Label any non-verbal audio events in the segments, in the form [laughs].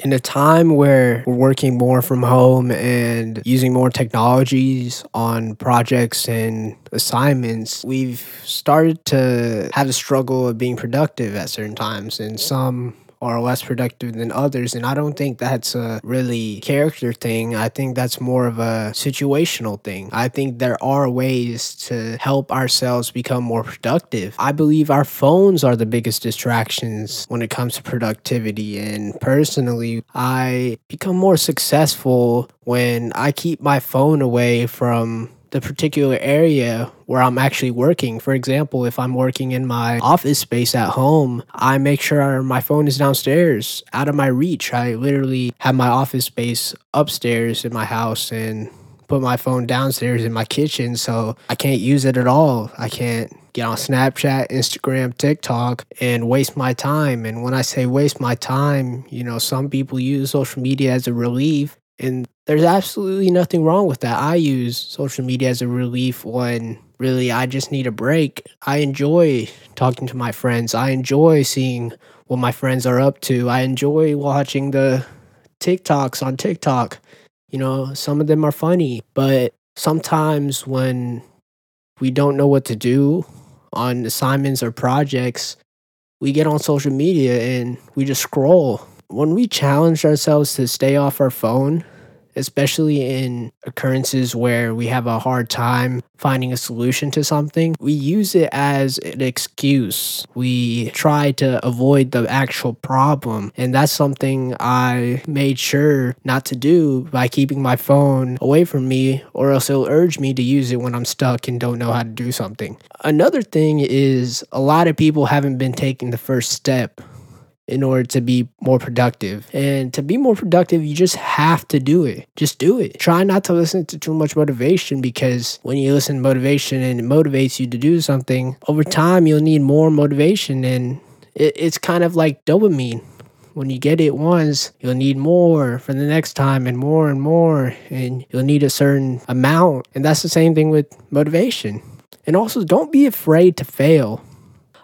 In a time where we're working more from home and using more technologies on projects and assignments, we've started to have a struggle of being productive at certain times. And some are less productive than others. And I don't think that's a really character thing. I think that's more of a situational thing. I think there are ways to help ourselves become more productive. I believe our phones are the biggest distractions when it comes to productivity. And personally, I become more successful when I keep my phone away from the particular area where I'm actually working. For example, if I'm working in my office space at home, I make sure my phone is downstairs, out of my reach. I literally have my office space upstairs in my house and put my phone downstairs in my kitchen so I can't use it at all. I can't get on Snapchat, Instagram, TikTok and waste my time. And when I say waste my time, you know, some people use social media as a relief and there's absolutely nothing wrong with that. I use social media as a relief when really I just need a break. I enjoy talking to my friends. I enjoy seeing what my friends are up to. I enjoy watching the TikToks on TikTok. You know, some of them are funny, but sometimes when we don't know what to do on assignments or projects, we get on social media and we just scroll. When we challenge ourselves to stay off our phone, especially in occurrences where we have a hard time finding a solution to something, we use it as an excuse. We try to avoid the actual problem. And that's something I made sure not to do by keeping my phone away from me, or else it'll urge me to use it when I'm stuck and don't know how to do something. Another thing is a lot of people haven't been taking the first step in order to be more productive. And to be more productive, you just have to do it. Just do it. Try not to listen to too much motivation because when you listen to motivation and it motivates you to do something, over time you'll need more motivation. And it, it's kind of like dopamine. When you get it once, you'll need more for the next time and more and more. And you'll need a certain amount. And that's the same thing with motivation. And also, don't be afraid to fail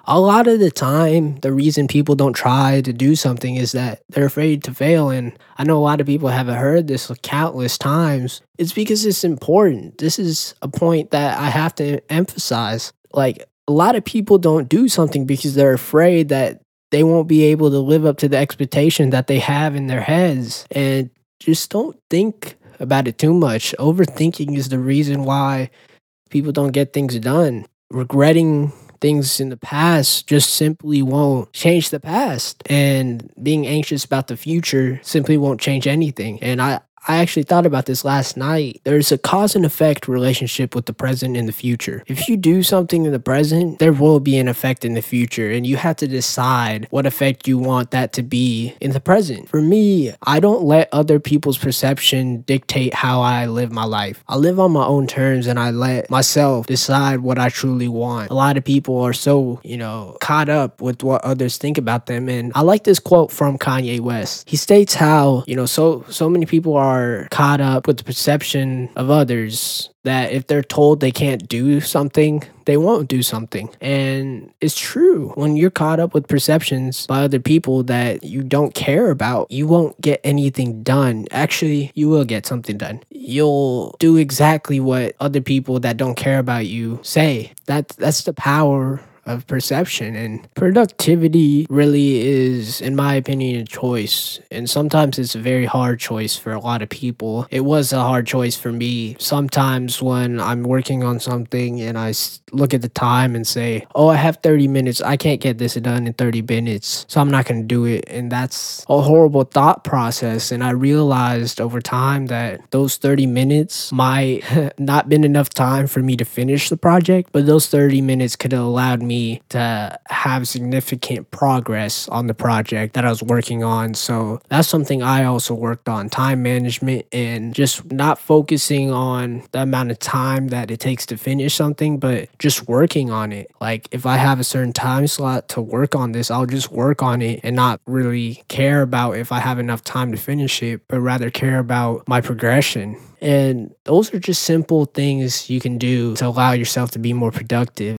a lot of the time, the reason people don't try to do something is that they're afraid to fail. And I know a lot of people have heard this countless times. It's because it's important. This is a point that I have to emphasize. Like, a lot of people don't do something because they're afraid that they won't be able to live up to the expectation that they have in their heads. And just don't think about it too much. Overthinking is the reason why people don't get things done. Regretting things in the past just simply won't change the past. And being anxious about the future simply won't change anything. And I, I actually thought about this last night. There's a cause and effect relationship with the present and the future. If you do something in the present, there will be an effect in the future, and you have to decide what effect you want that to be in the present. For me, I don't let other people's perception dictate how I live my life. I live on my own terms and I let myself decide what I truly want. A lot of people are so, you know, caught up with what others think about them. And I like this quote from Kanye West. He states how, you know, so so many people are are caught up with the perception of others that if they're told they can't do something, they won't do something. And it's true. When you're caught up with perceptions by other people that you don't care about, you won't get anything done. Actually, you will get something done. You'll do exactly what other people that don't care about you say. That that's the power of perception. And productivity really is, in my opinion, a choice. And sometimes it's a very hard choice for a lot of people. It was a hard choice for me. Sometimes when I'm working on something and I look at the time and say, oh, I have 30 minutes, I can't get this done in 30 minutes, so I'm not going to do it. And that's a horrible thought process. And I realized over time that those 30 minutes might [laughs] not been enough time for me to finish the project, but those 30 minutes could have allowed me me to have significant progress on the project that I was working on. So that's something I also worked on time management and just not focusing on the amount of time that it takes to finish something, but just working on it. Like if I have a certain time slot to work on this, I'll just work on it and not really care about if I have enough time to finish it, but rather care about my progression. And those are just simple things you can do to allow yourself to be more productive.